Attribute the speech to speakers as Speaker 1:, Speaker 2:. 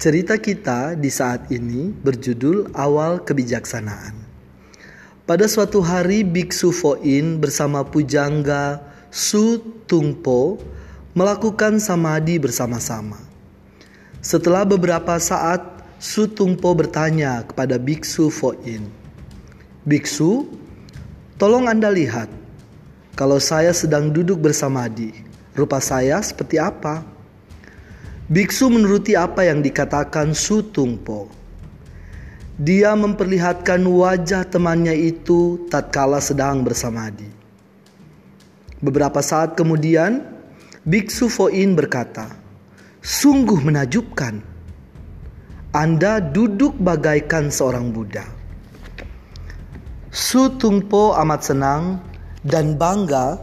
Speaker 1: Cerita kita di saat ini berjudul Awal Kebijaksanaan. Pada suatu hari Biksu Foin bersama pujangga Su Tungpo melakukan samadhi bersama-sama. Setelah beberapa saat, Su Tungpo bertanya kepada Biksu Foin, "Biksu, tolong Anda lihat, kalau saya sedang duduk bersamadi, rupa saya seperti apa?" Biksu menuruti apa yang dikatakan Su Tungpo. Dia memperlihatkan wajah temannya itu tatkala sedang bersamadi. Beberapa saat kemudian, Biksu Foin berkata, "Sungguh menajubkan. Anda duduk bagaikan seorang Buddha." Su Tungpo amat senang dan bangga